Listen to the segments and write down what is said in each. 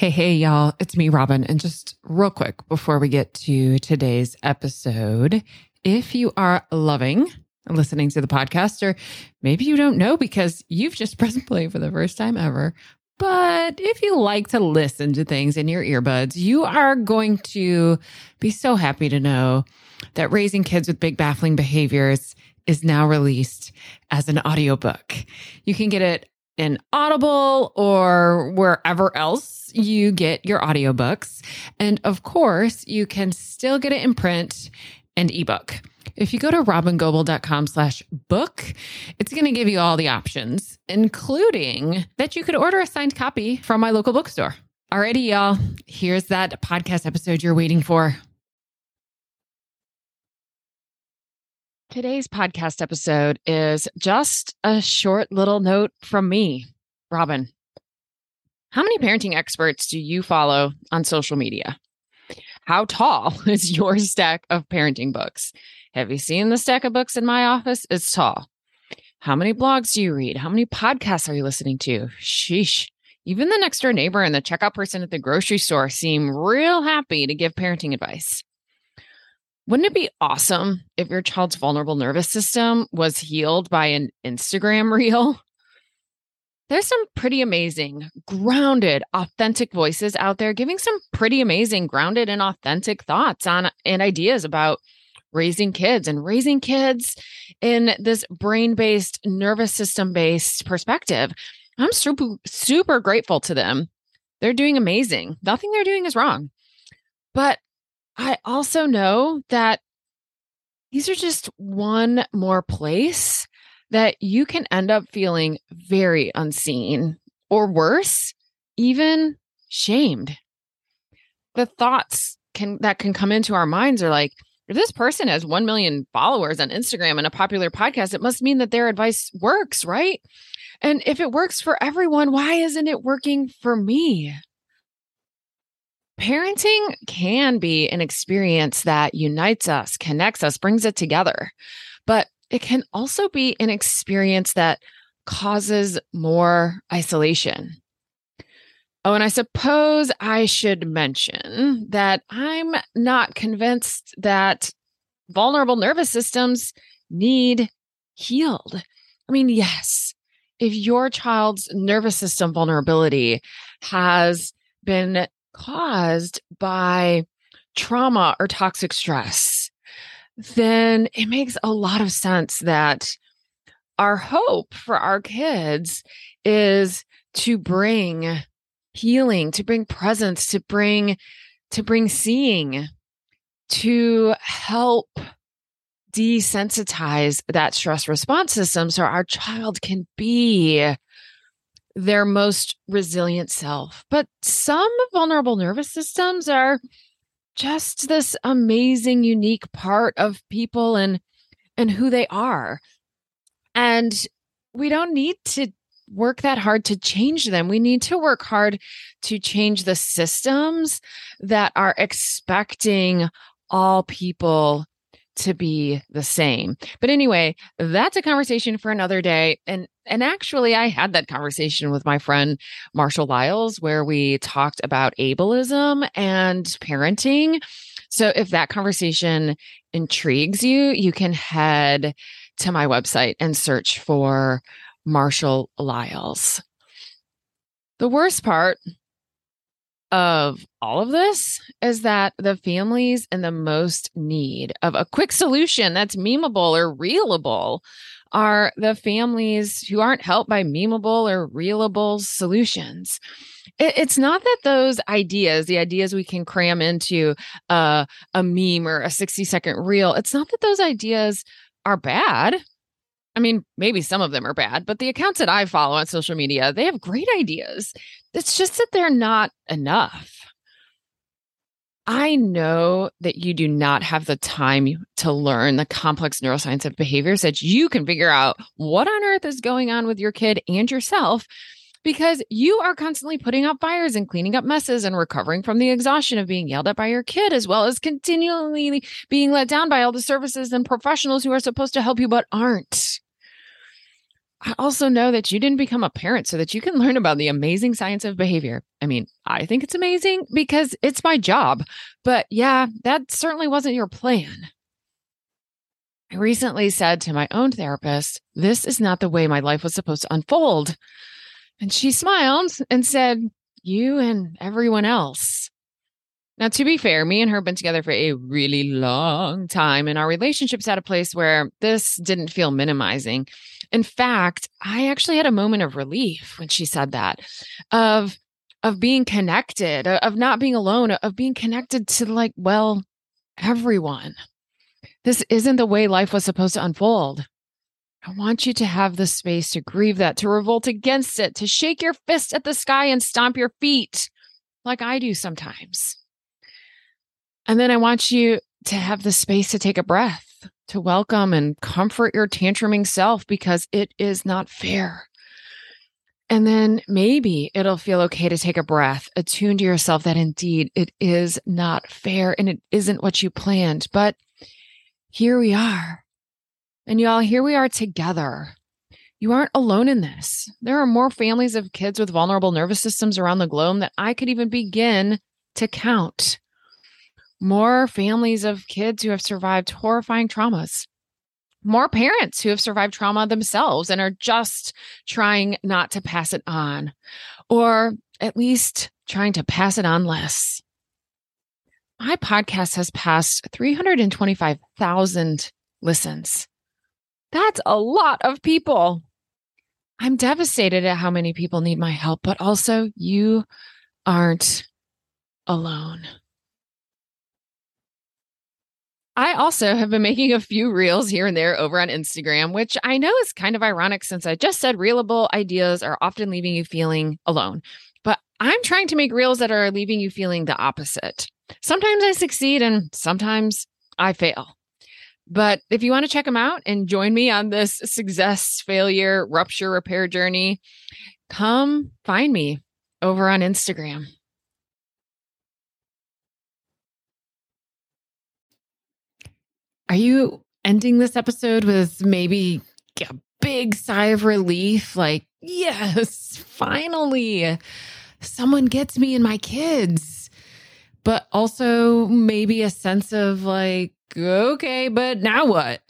Hey, hey, y'all. It's me, Robyn. And just real quick before we get to today's episode, if you are loving listening to the podcast, or maybe you don't know because you've just pressed play for the first time ever, but if you like to listen to things in your earbuds, you are going to be so happy to know that Raising Kids with Big Baffling Behaviors is now released as an audiobook. You can get it in Audible or wherever else you get your audiobooks. And of course, you can still get it in print and ebook. If you go to robyngobbel.com slash book, it's going to give you all the options, including that you could order a signed copy from my local bookstore. Alrighty, y'all. Here's that podcast episode you're waiting for. Today's podcast episode is just a short little note from me, Robyn. How many parenting experts do you follow on social media? How tall is your stack of parenting books? Have you seen the stack of books in my office? It's tall. How many blogs do you read? How many podcasts are you listening to? Sheesh. Even the next door neighbor and the checkout person at the grocery store seem real happy to give parenting advice. Wouldn't it be awesome if your child's vulnerable nervous system was healed by an Instagram reel? There's some pretty amazing, grounded, authentic voices out there giving some pretty amazing, grounded, and authentic thoughts on and ideas about raising kids and raising kids in this brain based, nervous system based perspective. I'm super, super grateful to them. They're doing amazing. Nothing they're doing is wrong. But I also know that these are just one more place that you can end up feeling very unseen or worse, even shamed. The thoughts can that can come into our minds are like, if this person has 1 million followers on Instagram and a popular podcast, it must mean that their advice works, right? And if it works for everyone, why isn't it working for me? Parenting can be an experience that unites us, connects us, brings it together. But it can also be an experience that causes more isolation. Oh, and I suppose I should mention that I'm not convinced that vulnerable nervous systems need healed. I mean, yes, if your child's nervous system vulnerability has been caused by trauma or toxic stress, then it makes a lot of sense that our hope for our kids is to bring healing, to bring presence, to bring to bring seeing, to help desensitize that stress response system so our child can be their most resilient self. But some vulnerable nervous systems are just this amazing unique part of people and and who they are. And we don't need to work that hard to change them. We need to work hard to change the systems that are expecting all people to be the same. But anyway, that's a conversation for another day. And and actually I had that conversation with my friend Marshall Lyles where we talked about ableism and parenting. So if that conversation intrigues you, you can head to my website and search for Marshall Lyles. The worst part of all of this is that the families in the most need of a quick solution that's memeable or reelable are the families who aren't helped by memeable or reelable solutions. it's not that those ideas, the ideas we can cram into a, a meme or a 60 second reel, it's not that those ideas are bad. I mean, maybe some of them are bad, but the accounts that I follow on social media, they have great ideas. It's just that they're not enough. I know that you do not have the time to learn the complex neuroscience of behaviors that you can figure out what on earth is going on with your kid and yourself because you are constantly putting out fires and cleaning up messes and recovering from the exhaustion of being yelled at by your kid, as well as continually being let down by all the services and professionals who are supposed to help you but aren't. I also know that you didn't become a parent so that you can learn about the amazing science of behavior. I mean, I think it's amazing because it's my job. But yeah, that certainly wasn't your plan. I recently said to my own therapist, This is not the way my life was supposed to unfold. And she smiled and said, You and everyone else. Now, to be fair, me and her have been together for a really long time, and our relationship's at a place where this didn't feel minimizing. In fact, I actually had a moment of relief when she said that of of being connected, of not being alone, of being connected to like, well, everyone. This isn't the way life was supposed to unfold. I want you to have the space to grieve that, to revolt against it, to shake your fist at the sky and stomp your feet like I do sometimes. And then I want you to have the space to take a breath, to welcome and comfort your tantruming self because it is not fair. And then maybe it'll feel okay to take a breath, attune to yourself that indeed it is not fair and it isn't what you planned. But here we are. And y'all, here we are together. You aren't alone in this. There are more families of kids with vulnerable nervous systems around the globe that I could even begin to count. More families of kids who have survived horrifying traumas more parents who have survived trauma themselves and are just trying not to pass it on, or at least trying to pass it on less. My podcast has passed 325,000 listens. That's a lot of people. I'm devastated at how many people need my help, but also you aren't alone. I also have been making a few reels here and there over on Instagram, which I know is kind of ironic since I just said reelable ideas are often leaving you feeling alone. But I'm trying to make reels that are leaving you feeling the opposite. Sometimes I succeed and sometimes I fail. But if you want to check them out and join me on this success, failure, rupture, repair journey, come find me over on Instagram. Are you ending this episode with maybe a big sigh of relief? Like, yes, finally, someone gets me and my kids. But also maybe a sense of like, okay, but now what?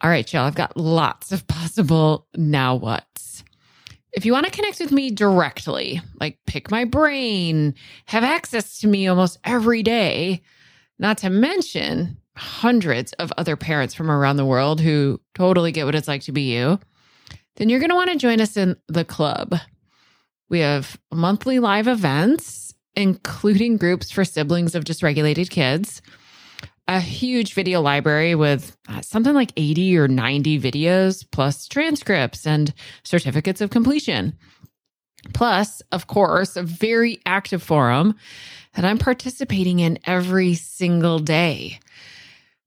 All right, y'all, I've got lots of possible now what's. If you want to connect with me directly, like pick my brain, have access to me almost every day, not to mention hundreds of other parents from around the world who totally get what it's like to be you, then you're going to want to join us in the club. We have monthly live events, including groups for siblings of dysregulated kids, a huge video library with uh, something like 80 or 90 videos, plus transcripts and certificates of completion. Plus, of course, a very active forum that I'm participating in every single day.